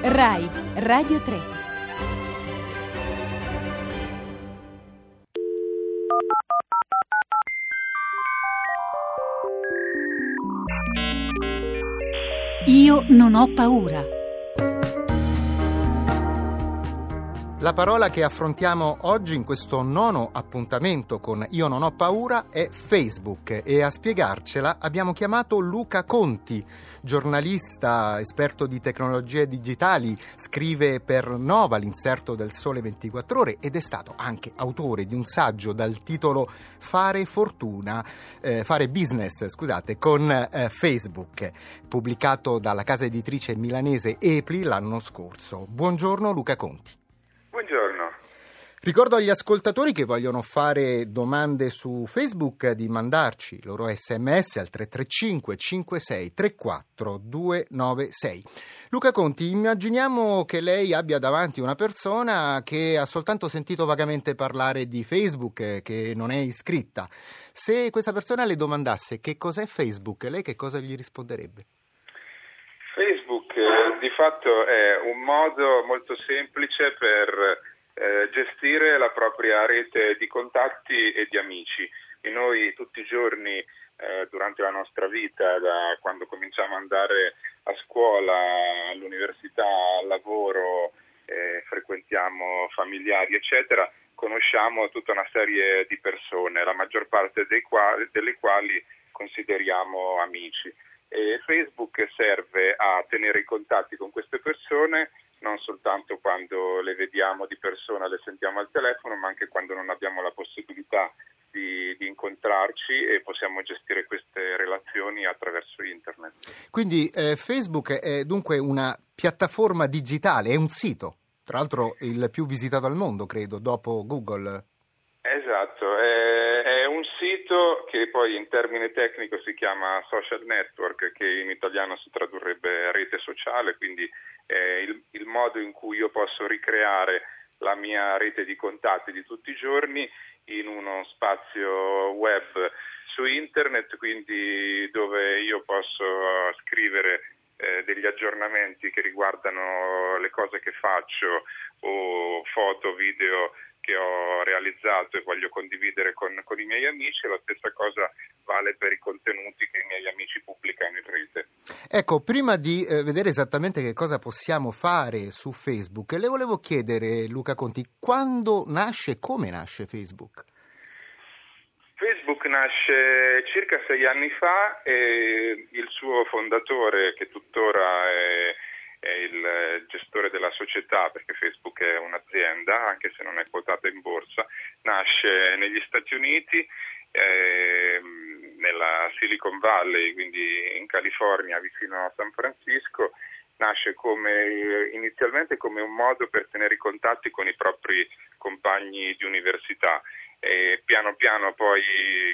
RAI Radio 3 Io non ho paura. La parola che affrontiamo oggi in questo nono appuntamento con Io non ho paura è Facebook e a spiegarcela abbiamo chiamato Luca Conti, giornalista, esperto di tecnologie digitali, scrive per Nova l'inserto del Sole 24 ore ed è stato anche autore di un saggio dal titolo Fare fortuna, eh, fare business, scusate, con eh, Facebook, pubblicato dalla casa editrice milanese Epli l'anno scorso. Buongiorno Luca Conti. Buongiorno. Ricordo agli ascoltatori che vogliono fare domande su Facebook di mandarci i loro sms al 335 56 34 296. Luca Conti, immaginiamo che lei abbia davanti una persona che ha soltanto sentito vagamente parlare di Facebook, che non è iscritta. Se questa persona le domandasse che cos'è Facebook, lei che cosa gli risponderebbe? Di fatto è un modo molto semplice per eh, gestire la propria rete di contatti e di amici. E noi tutti i giorni eh, durante la nostra vita, da quando cominciamo ad andare a scuola, all'università, al lavoro, eh, frequentiamo familiari, eccetera, conosciamo tutta una serie di persone, la maggior parte quali, delle quali consideriamo amici e Facebook serve a tenere i contatti con queste persone non soltanto quando le vediamo di persona, le sentiamo al telefono, ma anche quando non abbiamo la possibilità di, di, incontrarci e possiamo gestire queste relazioni attraverso internet. Quindi eh, Facebook è dunque una piattaforma digitale, è un sito, tra l'altro il più visitato al mondo, credo, dopo Google. Esatto, è, è, un sito che poi in termine tecnico si chiama social network, che in italiano si tradurrebbe rete sociale, quindi è il, il modo in cui io posso ricreare la mia rete di contatti di tutti i giorni in uno spazio web su internet, quindi dove io posso scrivere eh, degli aggiornamenti che riguardano le cose che faccio o foto, video che ho realizzato e voglio condividere con, con, i miei amici e la stessa cosa vale per i contenuti che i miei amici pubblicano in rete. Ecco, prima di eh, vedere esattamente che cosa possiamo fare su Facebook, le volevo chiedere, Luca Conti, quando nasce e come nasce Facebook? Facebook nasce circa sei anni fa e il suo fondatore, che tuttora è è il gestore della società, perché Facebook è un'azienda, anche se non è quotata in borsa, nasce negli Stati Uniti, eh, nella Silicon Valley, quindi in California, vicino a San Francisco, nasce come, inizialmente come un modo per tenere i contatti con i propri compagni di università e piano piano poi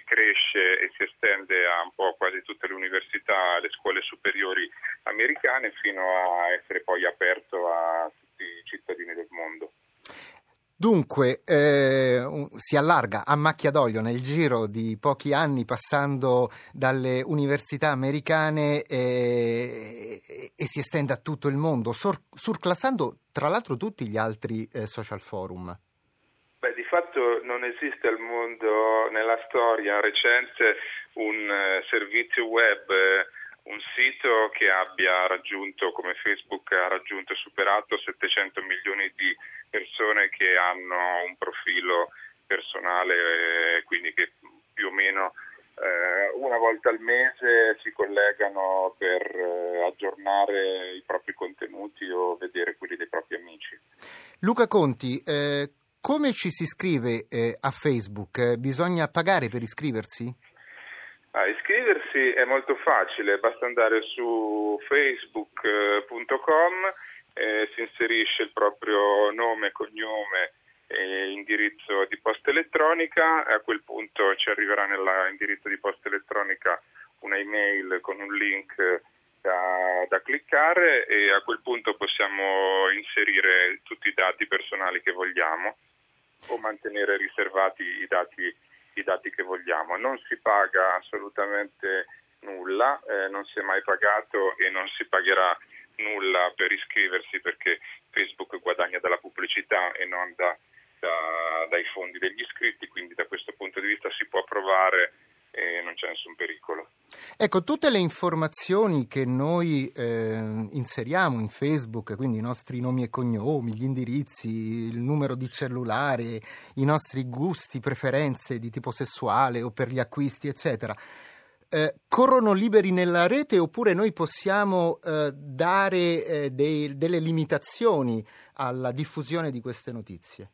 cresce e si estende a un po' quasi tutte le università, le scuole superiori americane fino a essere poi aperto a tutti i cittadini del mondo. Dunque, eh, si allarga a macchia d'olio nel giro di pochi anni, passando dalle università americane e, e, e si estende a tutto il mondo, sur, surclassando tra l'altro tutti gli altri eh, social forum. Fatto non esiste al mondo, nella storia recente, un uh, servizio web. Eh, un sito che abbia raggiunto, come Facebook ha raggiunto e superato 700 milioni di persone che hanno un profilo personale, quindi che più o meno eh, una volta al mese si collegano per eh, aggiornare i propri contenuti o vedere quelli dei propri amici. Luca Conti, eh, come ci si iscrive eh, a Facebook? Bisogna pagare per iscriversi? Ah, iscriversi è molto facile, basta andare su facebook.com, eh, si inserisce il proprio nome, cognome e indirizzo di posta elettronica a quel punto ci arriverà nell'indirizzo di posta elettronica una email con un link da, da, cliccare e a quel punto possiamo inserire tutti i dati personali che vogliamo o mantenere riservati i dati i dati che vogliamo. Non si paga assolutamente nulla, eh, non si è mai pagato e non si pagherà nulla per iscriversi perché Facebook guadagna dalla pubblicità e non da, da, dai fondi degli iscritti, quindi da questo punto di vista si può provare e non c'è nessun pericolo. Ecco, tutte le informazioni che noi eh, inseriamo in Facebook, quindi i nostri nomi e cognomi, gli indirizzi, il numero di cellulare, i nostri gusti, preferenze di tipo sessuale o per gli acquisti, eccetera, eh, corrono liberi nella rete oppure noi possiamo eh, dare eh, dei, delle limitazioni alla diffusione di queste notizie?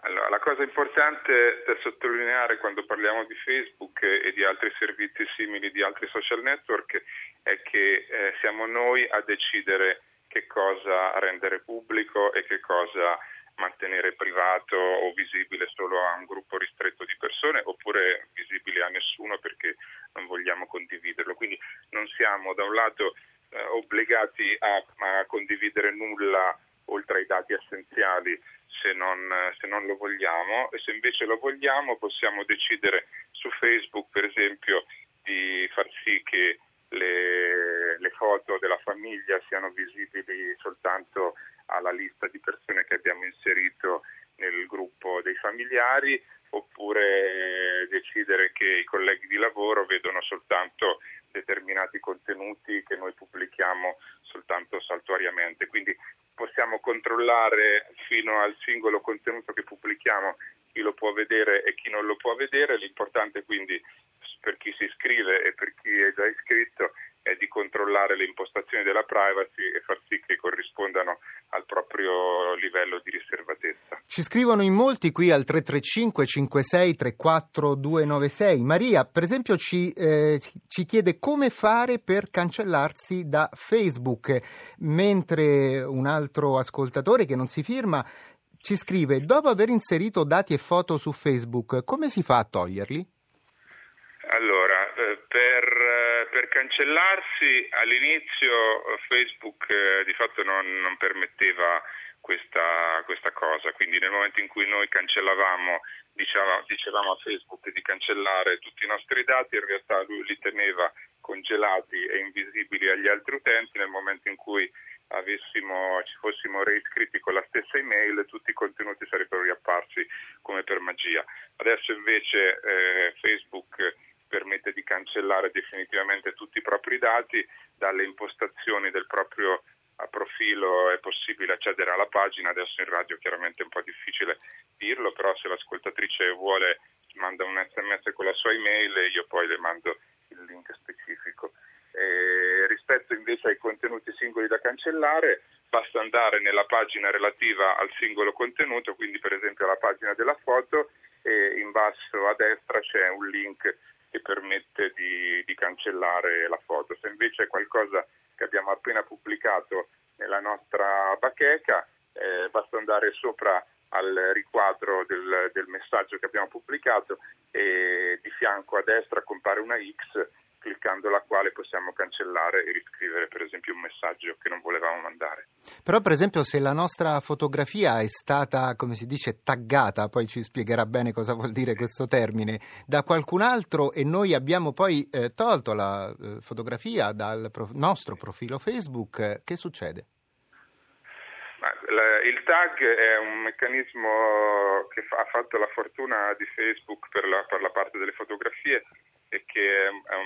Allora, la cosa importante da sottolineare quando parliamo di Facebook e di altri servizi simili di altri social network è che eh, siamo noi a decidere che cosa rendere pubblico e che cosa mantenere privato o visibile solo a un gruppo ristretto di persone oppure visibile a nessuno perché non vogliamo condividerlo. Quindi non siamo da un lato eh, obbligati a, a condividere nulla oltre ai dati essenziali se non, se non, lo vogliamo. E se invece lo vogliamo possiamo decidere su Facebook per esempio di far sì che le, le foto della famiglia siano visibili soltanto alla lista di persone che abbiamo inserito nel gruppo dei familiari oppure decidere che i colleghi di lavoro vedono soltanto determinati contenuti che noi pubblichiamo soltanto saltuariamente. Quindi possiamo controllare fino al singolo contenuto che pubblichiamo chi lo può vedere e chi non lo può vedere, l'importante quindi per chi si iscrive e per chi è già iscritto è di controllare le impostazioni della privacy e far sì che corrispondano al proprio livello di riservatezza. Ci scrivono in molti qui al 335 56 34 296. Maria, per esempio, ci, eh, ci chiede come fare per cancellarsi da Facebook, mentre un altro ascoltatore che non si firma ci scrive: Dopo aver inserito dati e foto su Facebook, come si fa a toglierli? Allora, eh, per, eh, per, cancellarsi all'inizio Facebook eh, di fatto non, non permetteva questa, questa, cosa, quindi nel momento in cui noi cancellavamo, diceva, dicevamo a Facebook di cancellare tutti i nostri dati, in realtà lui li teneva congelati e invisibili agli altri utenti, nel momento in cui avessimo, ci fossimo reiscritti con la stessa email tutti i contenuti sarebbero riapparsi come per magia. Adesso invece eh, Facebook permette di cancellare definitivamente tutti i propri dati, dalle impostazioni del proprio profilo è possibile accedere alla pagina, adesso in radio chiaramente è un po' difficile dirlo, però se l'ascoltatrice vuole manda un sms con la sua email e io poi le mando il link specifico. E rispetto invece ai contenuti singoli da cancellare, basta andare nella pagina relativa al singolo contenuto, quindi per esempio alla pagina della foto e in basso a destra c'è un link che permette di, di cancellare la foto. Se invece è qualcosa che abbiamo appena pubblicato nella nostra bacheca, eh, basta andare sopra al riquadro del, del, messaggio che abbiamo pubblicato e di fianco a destra compare una X cliccando la quale possiamo cancellare e riscrivere per esempio un messaggio che non volevamo mandare. Però per esempio se la nostra fotografia è stata, come si dice, taggata, poi ci spiegherà bene cosa vuol dire questo termine, da qualcun altro e noi abbiamo poi eh, tolto la eh, fotografia dal pro- nostro profilo Facebook, che succede? il tag è un meccanismo che ha fatto la fortuna di Facebook per la, per la parte delle fotografie e che è, è,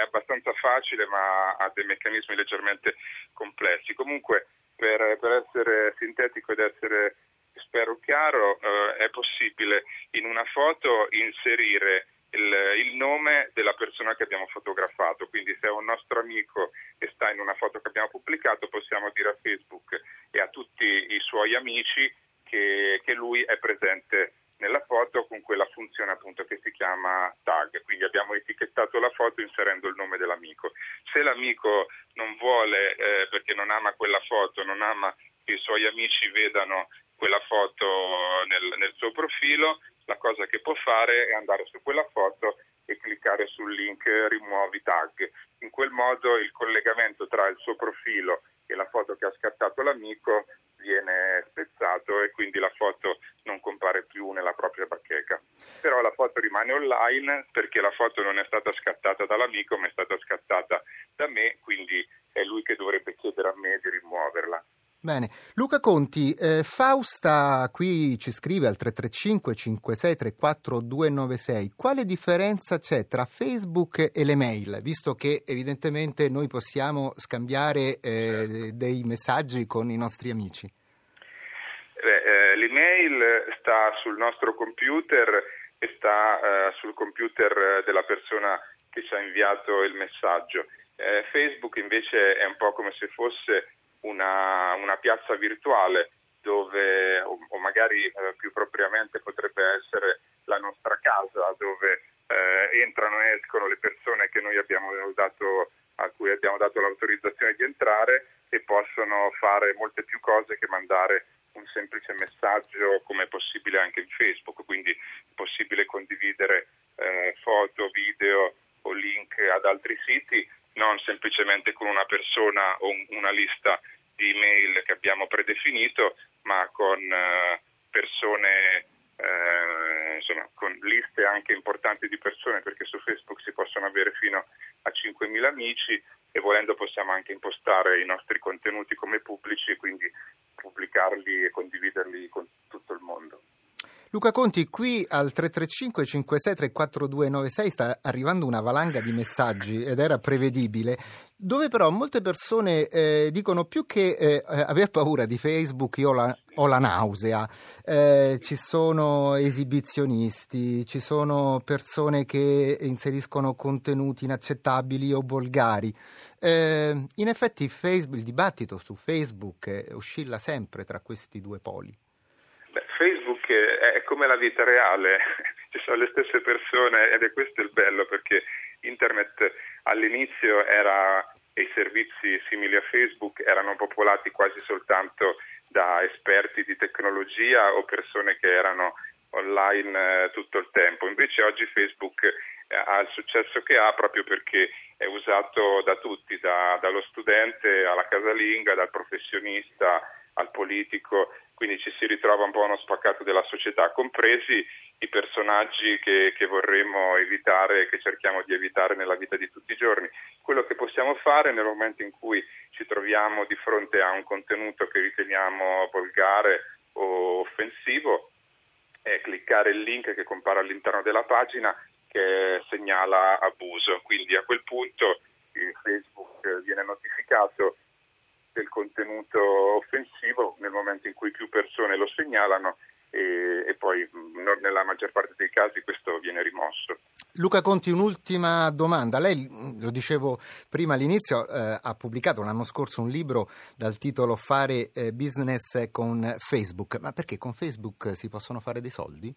abbastanza facile ma ha dei meccanismi leggermente complessi. Comunque per, per essere sintetico ed essere spero chiaro eh, è possibile in una foto inserire il, il, nome della persona che abbiamo fotografato, quindi se è un nostro amico e sta in una foto che abbiamo pubblicato possiamo dire a Facebook e a tutti i suoi amici che, che lui è presente nella foto con quella funzione appunto che si chiama tag, quindi abbiamo etichettato la foto inserendo il nome dell'amico. Se l'amico non vuole, eh, perché non ama quella foto, non ama che i suoi amici vedano quella foto nel, nel suo profilo, la cosa che può fare è andare su quella foto e cliccare sul link rimuovi tag. In quel modo il collegamento tra il suo profilo e la foto che ha scattato l'amico viene spezzato e quindi la foto non compare più nella propria bacheca. Però la foto rimane online perché la foto non è stata scattata dall'amico ma è stata scattata da me, quindi è lui che dovrebbe chiedere a me di rimuoverla. Bene, Luca Conti, eh, Fausta qui ci scrive al 335 5634 296, quale differenza c'è tra Facebook e le mail, visto che evidentemente noi possiamo scambiare eh, dei messaggi con i nostri amici? Beh, eh, l'email sta sul nostro computer e sta eh, sul computer della persona che ci ha inviato il messaggio. Eh, Facebook invece è un po' come se fosse una, una piazza virtuale dove, o, o magari eh, più propriamente potrebbe essere la nostra casa dove eh, entrano e escono le persone dato, a cui abbiamo dato l'autorizzazione di entrare e possono fare molte più cose che mandare un semplice messaggio come è possibile anche in Facebook, quindi è possibile condividere eh, foto, video o link ad altri siti, non semplicemente con una persona o una lista di email che abbiamo predefinito, ma con eh, persone, eh, insomma, con liste anche importanti di persone, perché su Facebook si possono avere fino a 5.000 amici e volendo possiamo anche impostare i nostri contenuti come pubblici e quindi pubblicarli e condividerli con tutto il mondo. Luca Conti, qui al 335 56 34296 sta arrivando una valanga di messaggi ed era prevedibile, dove però molte persone eh, dicono più che eh, aver paura di Facebook, io la, ho la nausea, eh, ci sono esibizionisti, ci sono persone che inseriscono contenuti inaccettabili o volgari. Eh, in effetti Facebook, il dibattito su Facebook eh, oscilla sempre tra questi due poli. Facebook è come la vita reale, ci sono le stesse persone ed è questo il bello perché internet all'inizio era e i servizi simili a Facebook erano popolati quasi soltanto da esperti di tecnologia o persone che erano online eh, tutto il tempo. Invece oggi Facebook eh, ha il successo che ha proprio perché è usato da tutti, da, dallo studente alla casalinga, dal professionista al politico, quindi ci si ritrova un po' uno spaccato della società, compresi i personaggi che, che vorremmo evitare che cerchiamo di evitare nella vita di tutti i giorni. Quello che possiamo fare nel momento in cui ci troviamo di fronte a un contenuto che riteniamo volgare o offensivo è cliccare il link che compare all'interno della pagina che segnala abuso. Quindi a quel punto Facebook viene notificato del contenuto offensivo nel momento in cui più persone lo segnalano e, e, poi nella maggior parte dei casi questo viene rimosso. Luca Conti, un'ultima domanda. Lei, lo dicevo prima all'inizio, eh, ha pubblicato l'anno scorso un libro dal titolo Fare eh, business con Facebook, ma perché con Facebook si possono fare dei soldi?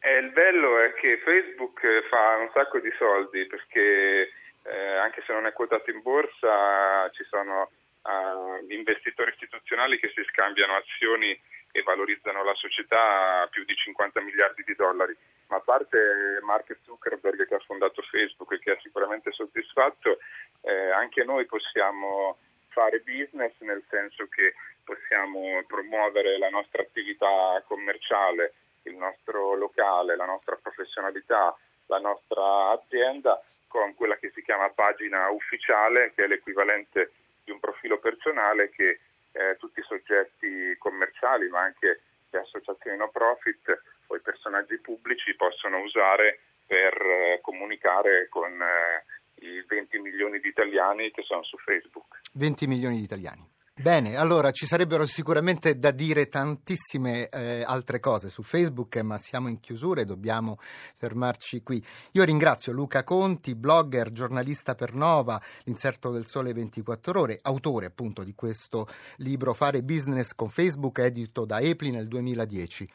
Eh, il bello è che Facebook fa un sacco di soldi perché eh, anche se non è quotato in borsa ci sono uh, investitori istituzionali che si scambiano azioni e valorizzano la società a più di 50 miliardi di dollari. Ma a parte Mark Zuckerberg che ha fondato Facebook e che è sicuramente soddisfatto, eh, anche noi possiamo fare business nel senso che possiamo promuovere la nostra attività commerciale, il nostro locale, la nostra professionalità, la nostra azienda con quella che si chiama pagina ufficiale, che è l'equivalente di un profilo personale che eh, tutti i soggetti commerciali, ma anche le associazioni no profit o i personaggi pubblici possono usare per eh, comunicare con eh, i 20 milioni di italiani che sono su Facebook. 20 milioni di italiani. Bene, allora ci sarebbero sicuramente da dire tantissime eh, altre cose su Facebook, ma siamo in chiusura e dobbiamo fermarci qui. Io ringrazio Luca Conti, blogger, giornalista per Nova, l'inserto del Sole 24 Ore, autore appunto di questo libro Fare business con Facebook, edito da Epli nel 2010.